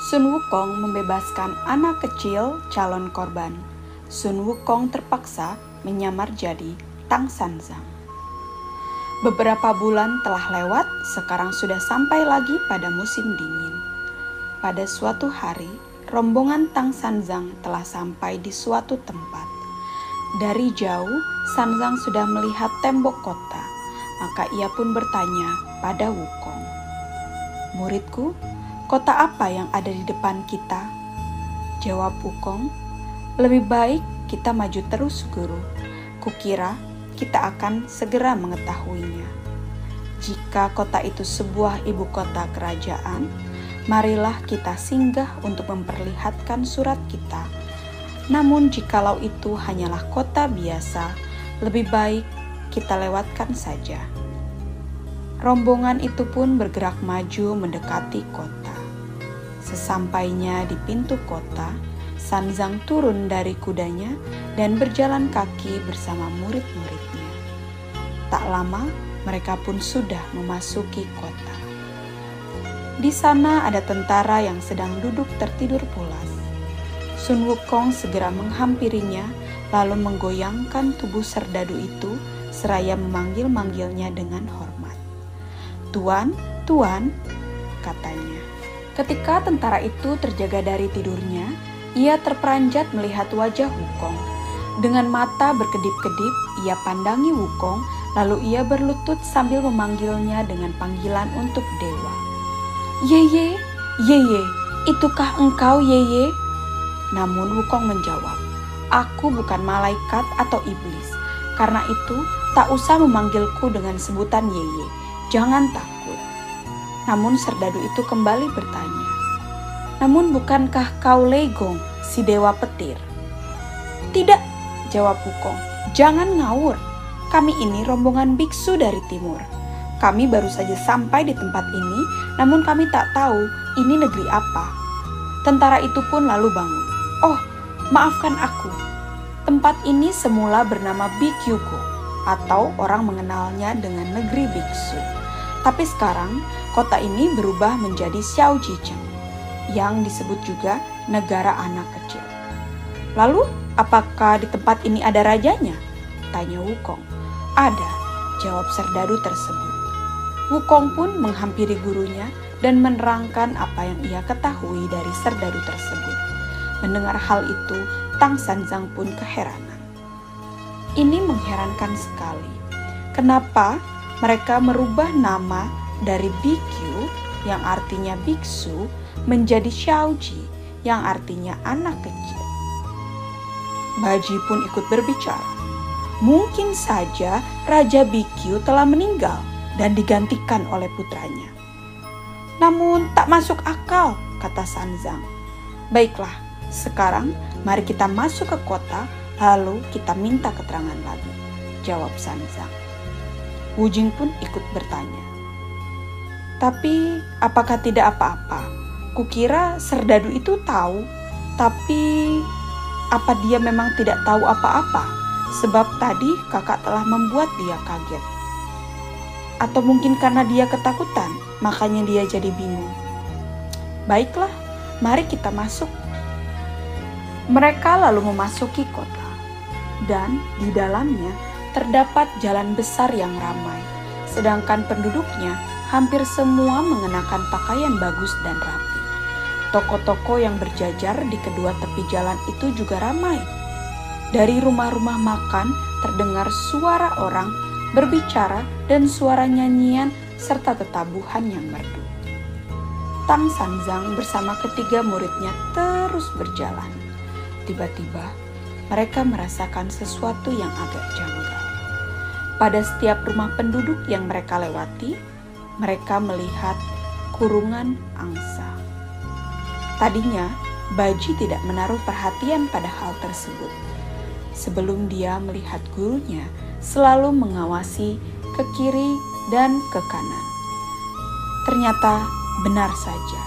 Sun Wukong membebaskan anak kecil calon korban. Sun Wukong terpaksa menyamar jadi Tang Sanzang. Beberapa bulan telah lewat, sekarang sudah sampai lagi pada musim dingin. Pada suatu hari, rombongan Tang Sanzang telah sampai di suatu tempat. Dari jauh, Sanzang sudah melihat tembok kota, maka ia pun bertanya pada Wukong. Muridku, Kota apa yang ada di depan kita? Jawab Wukong, lebih baik kita maju terus guru. Kukira kita akan segera mengetahuinya. Jika kota itu sebuah ibu kota kerajaan, marilah kita singgah untuk memperlihatkan surat kita. Namun jikalau itu hanyalah kota biasa, lebih baik kita lewatkan saja. Rombongan itu pun bergerak maju mendekati kota. Sesampainya di pintu kota, Sanzang turun dari kudanya dan berjalan kaki bersama murid-muridnya. Tak lama, mereka pun sudah memasuki kota. Di sana ada tentara yang sedang duduk tertidur pulas. Sun Wukong segera menghampirinya, lalu menggoyangkan tubuh serdadu itu seraya memanggil-manggilnya dengan hormat. Tuan, tuan, katanya. Ketika tentara itu terjaga dari tidurnya, ia terperanjat melihat wajah Wukong. Dengan mata berkedip-kedip, ia pandangi Wukong, lalu ia berlutut sambil memanggilnya dengan panggilan untuk dewa. Yeye, Yeye, itukah engkau Yeye? Namun Wukong menjawab, Aku bukan malaikat atau iblis, karena itu tak usah memanggilku dengan sebutan Yeye. Jangan takut. Namun serdadu itu kembali bertanya, Namun bukankah kau Legong, si dewa petir? Tidak, jawab Wukong. Jangan ngawur, kami ini rombongan biksu dari timur. Kami baru saja sampai di tempat ini, namun kami tak tahu ini negeri apa. Tentara itu pun lalu bangun. Oh, maafkan aku. Tempat ini semula bernama Bikyuko, atau orang mengenalnya dengan negeri biksu. Tapi sekarang kota ini berubah menjadi Xiaojicheng yang disebut juga negara anak kecil. Lalu, apakah di tempat ini ada rajanya? Tanya Wukong. Ada, jawab serdadu tersebut. Wukong pun menghampiri gurunya dan menerangkan apa yang ia ketahui dari serdadu tersebut. Mendengar hal itu, Tang Sanzang pun keheranan. Ini mengherankan sekali. Kenapa mereka merubah nama dari Bikyu yang artinya biksu menjadi Xiaoji yang artinya anak kecil. Baji pun ikut berbicara. Mungkin saja Raja Bikyu telah meninggal dan digantikan oleh putranya. Namun tak masuk akal, kata Sanzang. Baiklah, sekarang mari kita masuk ke kota lalu kita minta keterangan lagi, jawab Sanzang. Wujing pun ikut bertanya. Tapi apakah tidak apa-apa? Kukira serdadu itu tahu, tapi apa dia memang tidak tahu apa-apa? Sebab tadi kakak telah membuat dia kaget. Atau mungkin karena dia ketakutan, makanya dia jadi bingung. Baiklah, mari kita masuk. Mereka lalu memasuki kota, dan di dalamnya terdapat jalan besar yang ramai, sedangkan penduduknya hampir semua mengenakan pakaian bagus dan rapi. Toko-toko yang berjajar di kedua tepi jalan itu juga ramai. Dari rumah-rumah makan terdengar suara orang berbicara dan suara nyanyian serta tetabuhan yang merdu. Tang Sanzang bersama ketiga muridnya terus berjalan. Tiba-tiba, mereka merasakan sesuatu yang agak janggal. Pada setiap rumah penduduk yang mereka lewati, mereka melihat kurungan angsa. Tadinya, Baji tidak menaruh perhatian pada hal tersebut. Sebelum dia melihat gurunya selalu mengawasi ke kiri dan ke kanan. Ternyata benar saja,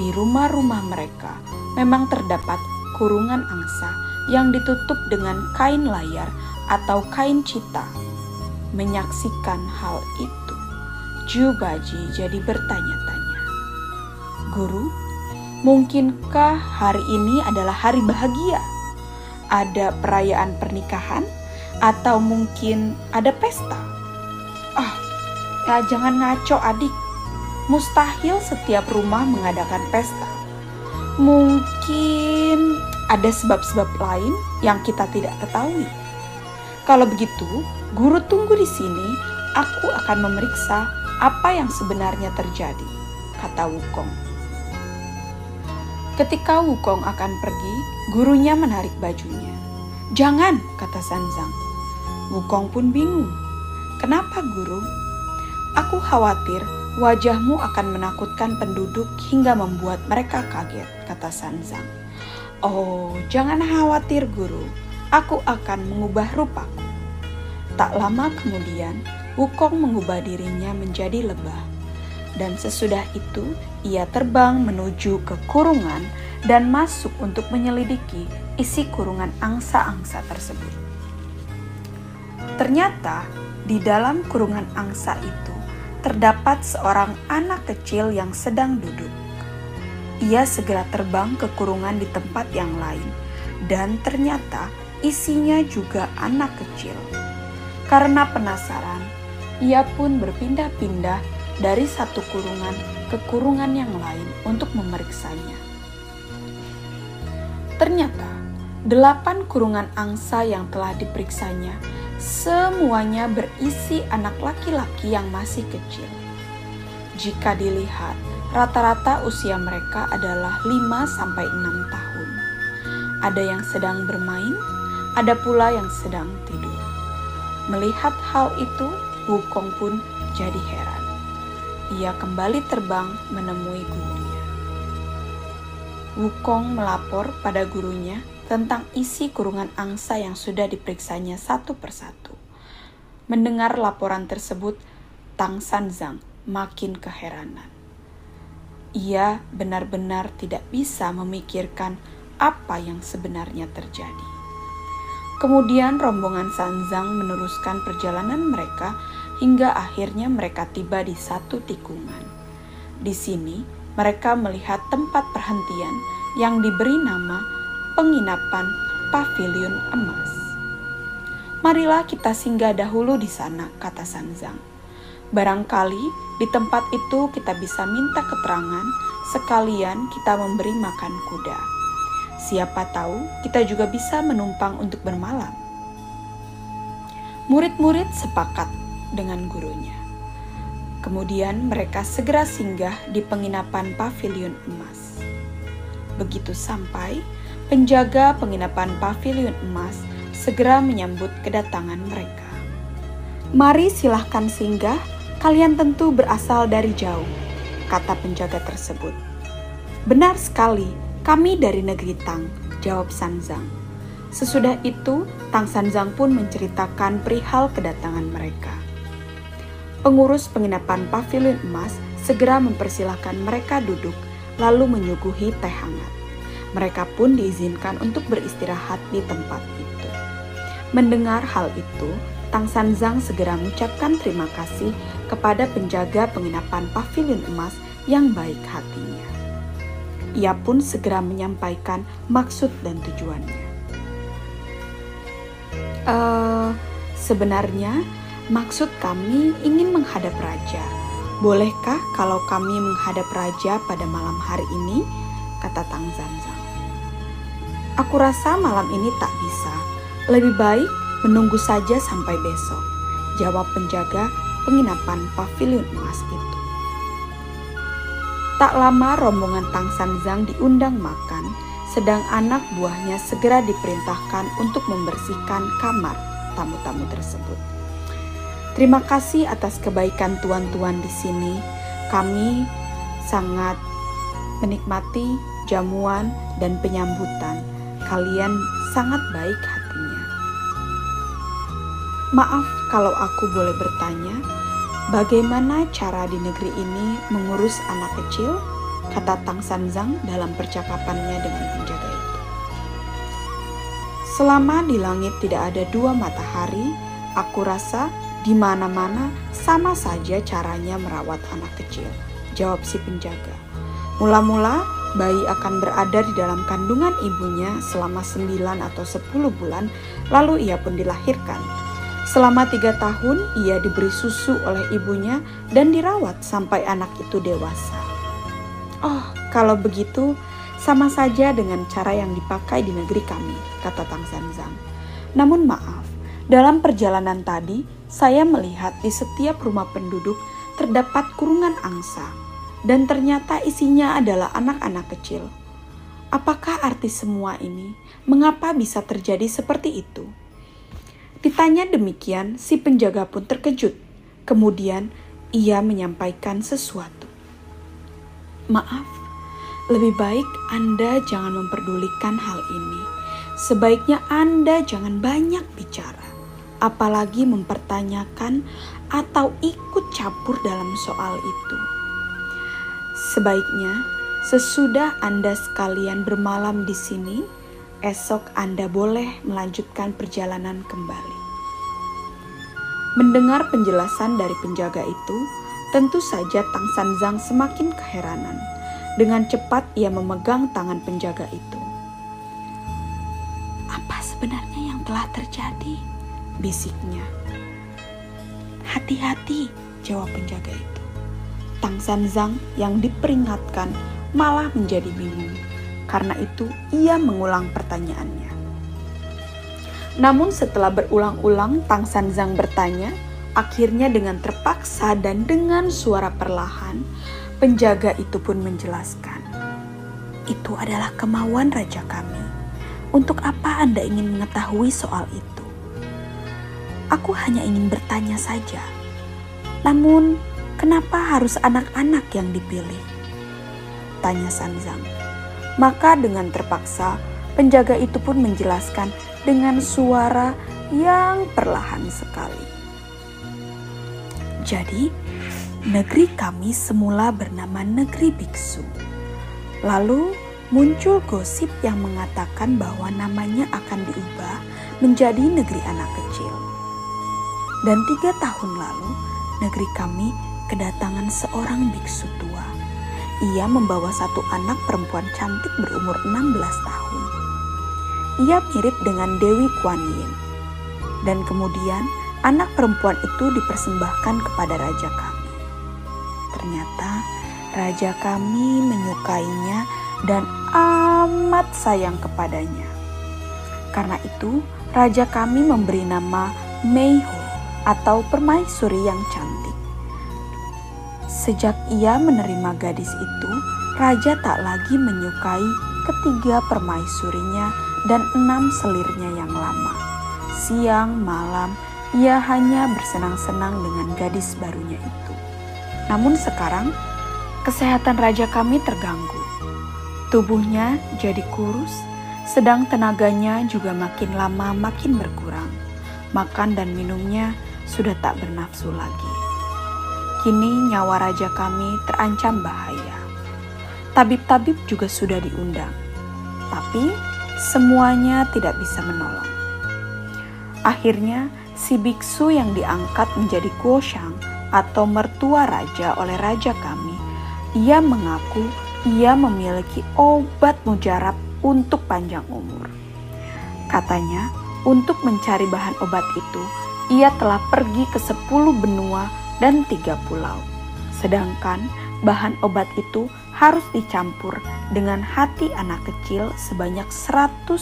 di rumah-rumah mereka memang terdapat kurungan angsa yang ditutup dengan kain layar atau kain cita. Menyaksikan hal itu, Jubaji jadi bertanya-tanya. Guru, mungkinkah hari ini adalah hari bahagia? Ada perayaan pernikahan? Atau mungkin ada pesta? Ah, ya jangan ngaco adik. Mustahil setiap rumah mengadakan pesta. Mungkin ada sebab-sebab lain yang kita tidak ketahui. Kalau begitu, guru tunggu di sini. Aku akan memeriksa apa yang sebenarnya terjadi, kata Wukong. Ketika Wukong akan pergi, gurunya menarik bajunya. Jangan, kata Sanzang. Wukong pun bingung. Kenapa guru? Aku khawatir wajahmu akan menakutkan penduduk hingga membuat mereka kaget, kata Sanzang. Oh, jangan khawatir guru aku akan mengubah rupaku. Tak lama kemudian, Wukong mengubah dirinya menjadi lebah. Dan sesudah itu, ia terbang menuju ke kurungan dan masuk untuk menyelidiki isi kurungan angsa-angsa tersebut. Ternyata, di dalam kurungan angsa itu terdapat seorang anak kecil yang sedang duduk. Ia segera terbang ke kurungan di tempat yang lain, dan ternyata isinya juga anak kecil. Karena penasaran, ia pun berpindah-pindah dari satu kurungan ke kurungan yang lain untuk memeriksanya. Ternyata, delapan kurungan angsa yang telah diperiksanya semuanya berisi anak laki-laki yang masih kecil. Jika dilihat, rata-rata usia mereka adalah 5-6 tahun. Ada yang sedang bermain, ada pula yang sedang tidur. Melihat hal itu, Wukong pun jadi heran. Ia kembali terbang menemui gurunya. Wukong melapor pada gurunya tentang isi kurungan angsa yang sudah diperiksanya satu persatu. Mendengar laporan tersebut, Tang Sanzang makin keheranan. Ia benar-benar tidak bisa memikirkan apa yang sebenarnya terjadi. Kemudian rombongan Sanzang meneruskan perjalanan mereka hingga akhirnya mereka tiba di satu tikungan. Di sini, mereka melihat tempat perhentian yang diberi nama penginapan Pavilion Emas. Marilah kita singgah dahulu di sana, kata Sanzang. Barangkali di tempat itu kita bisa minta keterangan, sekalian kita memberi makan kuda. Siapa tahu kita juga bisa menumpang untuk bermalam. Murid-murid sepakat dengan gurunya. Kemudian mereka segera singgah di penginapan pavilion emas. Begitu sampai, penjaga penginapan pavilion emas segera menyambut kedatangan mereka. Mari silahkan singgah, kalian tentu berasal dari jauh, kata penjaga tersebut. Benar sekali, kami dari negeri Tang, jawab Sanzang. Sesudah itu, Tang Sanzang pun menceritakan perihal kedatangan mereka. Pengurus penginapan pavilion emas segera mempersilahkan mereka duduk, lalu menyuguhi teh hangat. Mereka pun diizinkan untuk beristirahat di tempat itu. Mendengar hal itu, Tang Sanzang segera mengucapkan terima kasih kepada penjaga penginapan pavilion emas yang baik hatinya ia pun segera menyampaikan maksud dan tujuannya. Uh, sebenarnya, maksud kami ingin menghadap raja. Bolehkah kalau kami menghadap raja pada malam hari ini? Kata Tang Zanzang. Aku rasa malam ini tak bisa. Lebih baik menunggu saja sampai besok. Jawab penjaga penginapan pavilion emas itu. Tak lama rombongan Tang Sanzang diundang makan, sedang anak buahnya segera diperintahkan untuk membersihkan kamar tamu-tamu tersebut. Terima kasih atas kebaikan tuan-tuan di sini. Kami sangat menikmati jamuan dan penyambutan. Kalian sangat baik hatinya. Maaf kalau aku boleh bertanya, bagaimana cara di negeri ini mengurus anak kecil? Kata Tang Sanzang dalam percakapannya dengan penjaga itu. Selama di langit tidak ada dua matahari, aku rasa di mana-mana sama saja caranya merawat anak kecil, jawab si penjaga. Mula-mula bayi akan berada di dalam kandungan ibunya selama 9 atau 10 bulan, lalu ia pun dilahirkan. Selama tiga tahun ia diberi susu oleh ibunya dan dirawat sampai anak itu dewasa. Oh, kalau begitu sama saja dengan cara yang dipakai di negeri kami, kata Tang Zanzang. Namun maaf, dalam perjalanan tadi saya melihat di setiap rumah penduduk terdapat kurungan angsa dan ternyata isinya adalah anak-anak kecil. Apakah arti semua ini? Mengapa bisa terjadi seperti itu? Ditanya demikian, si penjaga pun terkejut. Kemudian ia menyampaikan sesuatu. Maaf, lebih baik Anda jangan memperdulikan hal ini. Sebaiknya Anda jangan banyak bicara, apalagi mempertanyakan atau ikut campur dalam soal itu. Sebaiknya, sesudah Anda sekalian bermalam di sini, esok Anda boleh melanjutkan perjalanan kembali. Mendengar penjelasan dari penjaga itu, tentu saja Tang Sanzang semakin keheranan. Dengan cepat ia memegang tangan penjaga itu. Apa sebenarnya yang telah terjadi? Bisiknya. Hati-hati, jawab penjaga itu. Tang Sanzang yang diperingatkan malah menjadi bingung. Karena itu ia mengulang pertanyaannya. Namun setelah berulang-ulang Tang Sanzang bertanya, akhirnya dengan terpaksa dan dengan suara perlahan, penjaga itu pun menjelaskan. Itu adalah kemauan raja kami. Untuk apa Anda ingin mengetahui soal itu? Aku hanya ingin bertanya saja. Namun, Kenapa harus anak-anak yang dipilih? Tanya Sanzang. Maka dengan terpaksa, penjaga itu pun menjelaskan dengan suara yang perlahan sekali. Jadi, negeri kami semula bernama negeri biksu. Lalu muncul gosip yang mengatakan bahwa namanya akan diubah menjadi negeri anak kecil. Dan tiga tahun lalu, negeri kami kedatangan seorang biksu tua. Ia membawa satu anak perempuan cantik berumur 16 tahun. Ia mirip dengan Dewi Kuan Yin. Dan kemudian anak perempuan itu dipersembahkan kepada raja kami. Ternyata raja kami menyukainya dan amat sayang kepadanya. Karena itu, raja kami memberi nama Meiho atau permaisuri yang cantik. Sejak ia menerima gadis itu, raja tak lagi menyukai ketiga permaisurinya dan enam selirnya yang lama. Siang malam, ia hanya bersenang-senang dengan gadis barunya itu. Namun sekarang, kesehatan raja kami terganggu. Tubuhnya jadi kurus, sedang tenaganya juga makin lama makin berkurang. Makan dan minumnya sudah tak bernafsu lagi. Kini nyawa raja kami terancam bahaya. Tabib-tabib juga sudah diundang, tapi semuanya tidak bisa menolong. Akhirnya, si biksu yang diangkat menjadi Guoshang atau mertua raja oleh raja kami, ia mengaku ia memiliki obat mujarab untuk panjang umur. Katanya, untuk mencari bahan obat itu, ia telah pergi ke sepuluh benua dan tiga pulau. Sedangkan bahan obat itu harus dicampur dengan hati anak kecil sebanyak 111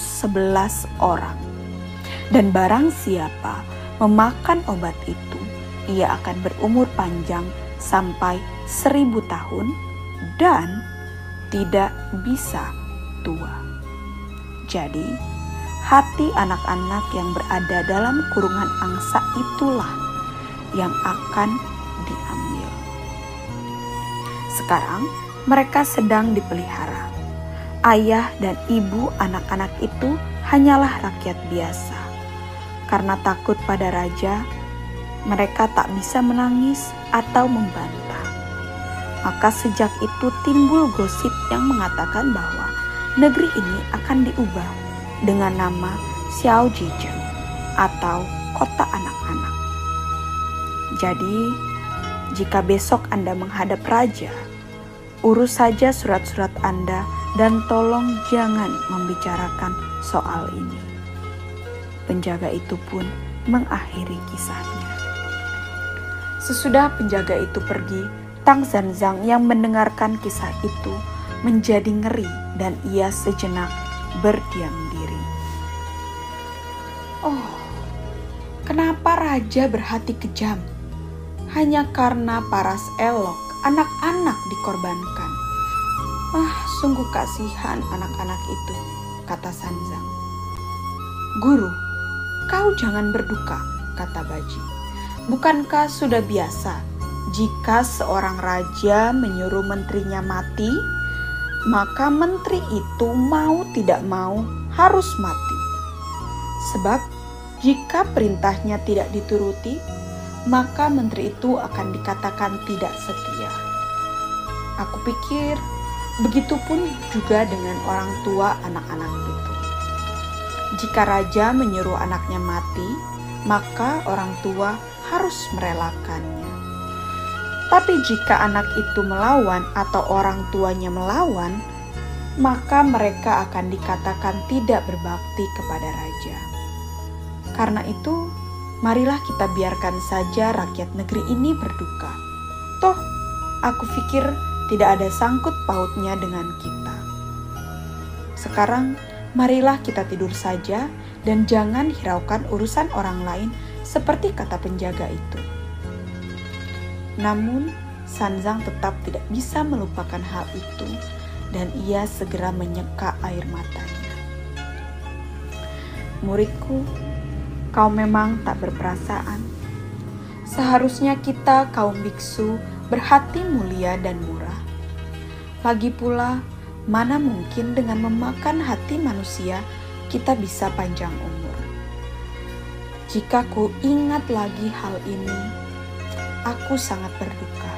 orang. Dan barang siapa memakan obat itu, ia akan berumur panjang sampai seribu tahun dan tidak bisa tua. Jadi, hati anak-anak yang berada dalam kurungan angsa itulah yang akan diambil. Sekarang mereka sedang dipelihara. ayah dan ibu anak-anak itu hanyalah rakyat biasa. Karena takut pada raja, mereka tak bisa menangis atau membantah. Maka sejak itu timbul gosip yang mengatakan bahwa negeri ini akan diubah dengan nama Xiao Jijeng atau kota anak-anak. Jadi, jika besok Anda menghadap raja, urus saja surat-surat Anda dan tolong jangan membicarakan soal ini. Penjaga itu pun mengakhiri kisahnya. Sesudah penjaga itu pergi, Tang Zanzang yang mendengarkan kisah itu menjadi ngeri dan ia sejenak berdiam diri. Oh, kenapa raja berhati kejam? Hanya karena paras elok anak-anak dikorbankan. Ah, sungguh kasihan anak-anak itu, kata Sanzang. Guru, kau jangan berduka, kata Baji. Bukankah sudah biasa jika seorang raja menyuruh menterinya mati, maka menteri itu mau tidak mau harus mati. Sebab jika perintahnya tidak dituruti, maka menteri itu akan dikatakan tidak setia. Aku pikir begitupun juga dengan orang tua anak-anak itu. Jika raja menyuruh anaknya mati, maka orang tua harus merelakannya. Tapi jika anak itu melawan atau orang tuanya melawan, maka mereka akan dikatakan tidak berbakti kepada raja. Karena itu, marilah kita biarkan saja rakyat negeri ini berduka. Toh, aku pikir tidak ada sangkut pautnya dengan kita. Sekarang, marilah kita tidur saja dan jangan hiraukan urusan orang lain seperti kata penjaga itu. Namun, Sanzang tetap tidak bisa melupakan hal itu dan ia segera menyeka air matanya. Muridku, kau memang tak berperasaan. Seharusnya kita kaum biksu berhati mulia dan murah. Lagi pula, mana mungkin dengan memakan hati manusia kita bisa panjang umur. Jika ku ingat lagi hal ini, aku sangat berduka,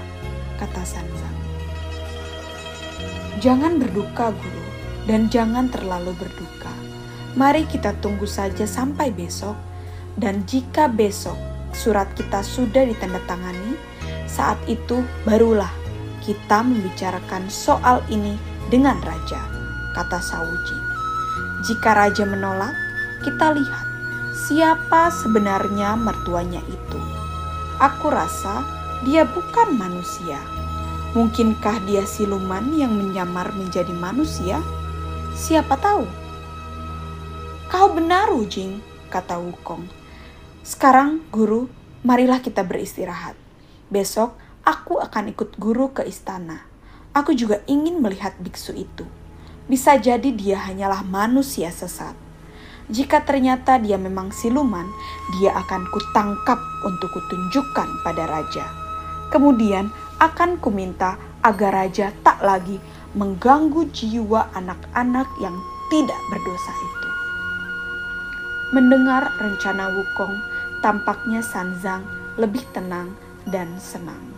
kata Sanzang. Jangan berduka, guru, dan jangan terlalu berduka. Mari kita tunggu saja sampai besok, dan jika besok surat kita sudah ditandatangani, saat itu barulah kita membicarakan soal ini dengan raja, kata Sauji. Jika raja menolak, kita lihat siapa sebenarnya mertuanya itu. Aku rasa dia bukan manusia. Mungkinkah dia siluman yang menyamar menjadi manusia? Siapa tahu? Kau benar, Ujing, kata Wukong. Sekarang, guru, marilah kita beristirahat. Besok, aku akan ikut guru ke istana. Aku juga ingin melihat biksu itu. Bisa jadi dia hanyalah manusia sesat. Jika ternyata dia memang siluman, dia akan kutangkap untuk kutunjukkan pada raja. Kemudian akan kuminta agar raja tak lagi mengganggu jiwa anak-anak yang tidak berdosa itu. Mendengar rencana Wukong, tampaknya Sanzang lebih tenang dan senang.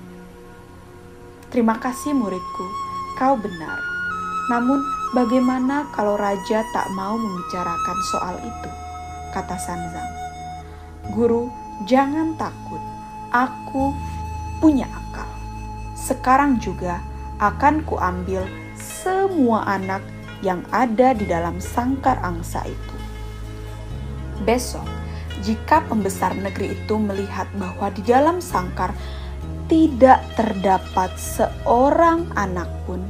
Terima kasih muridku, kau benar. Namun Bagaimana kalau raja tak mau membicarakan soal itu? Kata Sanzang. Guru, jangan takut. Aku punya akal. Sekarang juga akan kuambil semua anak yang ada di dalam sangkar angsa itu. Besok, jika pembesar negeri itu melihat bahwa di dalam sangkar tidak terdapat seorang anak pun,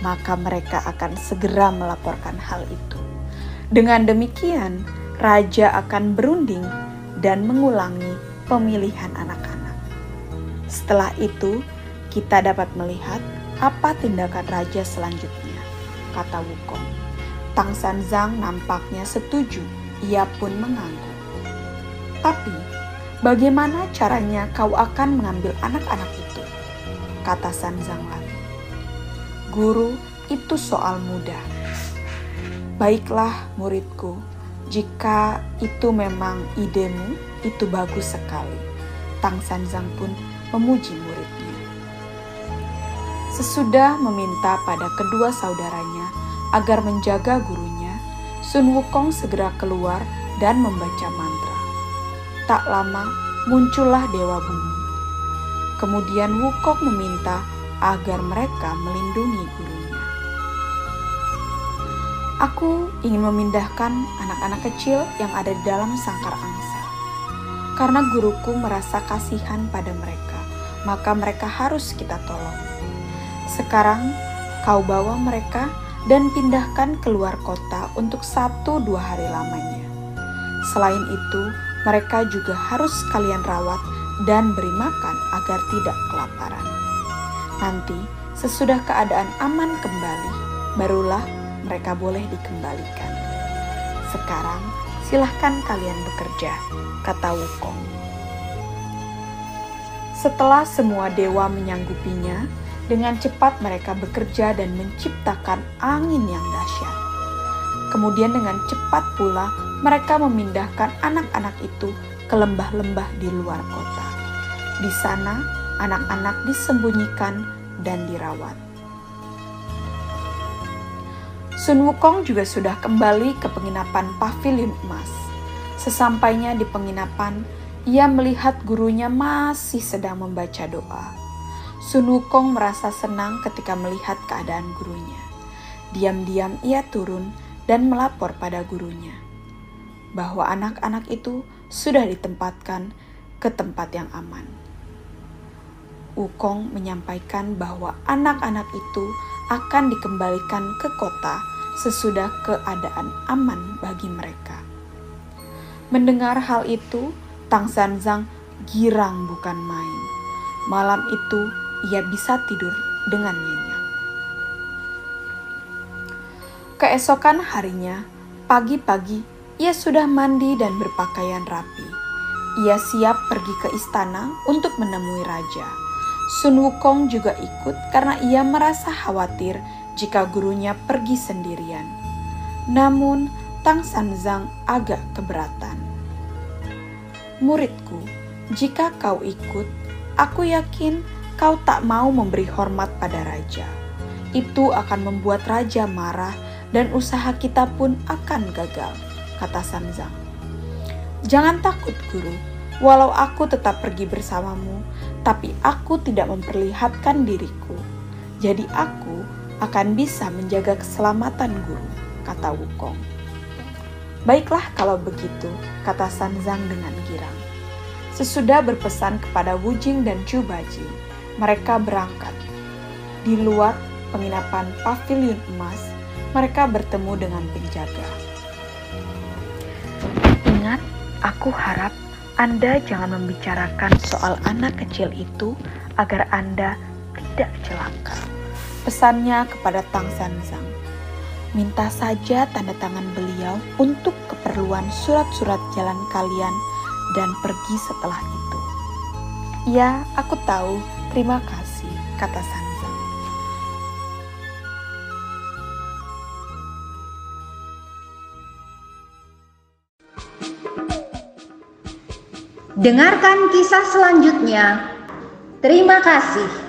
maka mereka akan segera melaporkan hal itu. Dengan demikian, raja akan berunding dan mengulangi pemilihan anak-anak. Setelah itu, kita dapat melihat apa tindakan raja selanjutnya, kata Wukong. Tang Sanzang nampaknya setuju, ia pun mengangguk. Tapi, bagaimana caranya kau akan mengambil anak-anak itu? Kata Sanzang lagi. Guru, itu soal mudah. Baiklah muridku, jika itu memang idemu, itu bagus sekali. Tang Sanzang pun memuji muridnya. Sesudah meminta pada kedua saudaranya agar menjaga gurunya, Sun Wukong segera keluar dan membaca mantra. Tak lama muncullah Dewa Bumi. Kemudian Wukong meminta agar mereka melindungi gurunya. Aku ingin memindahkan anak-anak kecil yang ada di dalam sangkar angsa. Karena guruku merasa kasihan pada mereka, maka mereka harus kita tolong. Sekarang kau bawa mereka dan pindahkan keluar kota untuk satu dua hari lamanya. Selain itu, mereka juga harus kalian rawat dan beri makan agar tidak kelaparan. Nanti, sesudah keadaan aman kembali, barulah mereka boleh dikembalikan. Sekarang, silahkan kalian bekerja, kata Wukong. Setelah semua dewa menyanggupinya, dengan cepat mereka bekerja dan menciptakan angin yang dahsyat. Kemudian dengan cepat pula mereka memindahkan anak-anak itu ke lembah-lembah di luar kota. Di sana, anak-anak disembunyikan dan dirawat. Sun Wukong juga sudah kembali ke penginapan pavilion emas. Sesampainya di penginapan, ia melihat gurunya masih sedang membaca doa. Sun Wukong merasa senang ketika melihat keadaan gurunya. Diam-diam ia turun dan melapor pada gurunya bahwa anak-anak itu sudah ditempatkan ke tempat yang aman. Wukong menyampaikan bahwa anak-anak itu akan dikembalikan ke kota sesudah keadaan aman bagi mereka. Mendengar hal itu, Tang Sanzang girang bukan main. Malam itu ia bisa tidur dengan nyenyak. Keesokan harinya, pagi-pagi ia sudah mandi dan berpakaian rapi. Ia siap pergi ke istana untuk menemui raja. Sun Wukong juga ikut karena ia merasa khawatir jika gurunya pergi sendirian. Namun, Tang Sanzang agak keberatan. Muridku, jika kau ikut, aku yakin kau tak mau memberi hormat pada raja. Itu akan membuat raja marah dan usaha kita pun akan gagal, kata Sanzang. Jangan takut, guru. Walau aku tetap pergi bersamamu, tapi aku tidak memperlihatkan diriku. Jadi aku akan bisa menjaga keselamatan guru, kata Wukong. Baiklah kalau begitu, kata Sanzang dengan girang. Sesudah berpesan kepada Wujing dan Chubaji, mereka berangkat. Di luar penginapan pavilion emas, mereka bertemu dengan penjaga. Ingat, aku harap Anda jangan membicarakan soal anak kecil itu agar Anda tidak celaka. Pesannya kepada Tang Sanzang. Minta saja tanda tangan beliau untuk keperluan surat-surat jalan kalian dan pergi setelah itu. Ya, aku tahu. Terima kasih, kata Sanzang. Dengarkan kisah selanjutnya. Terima kasih.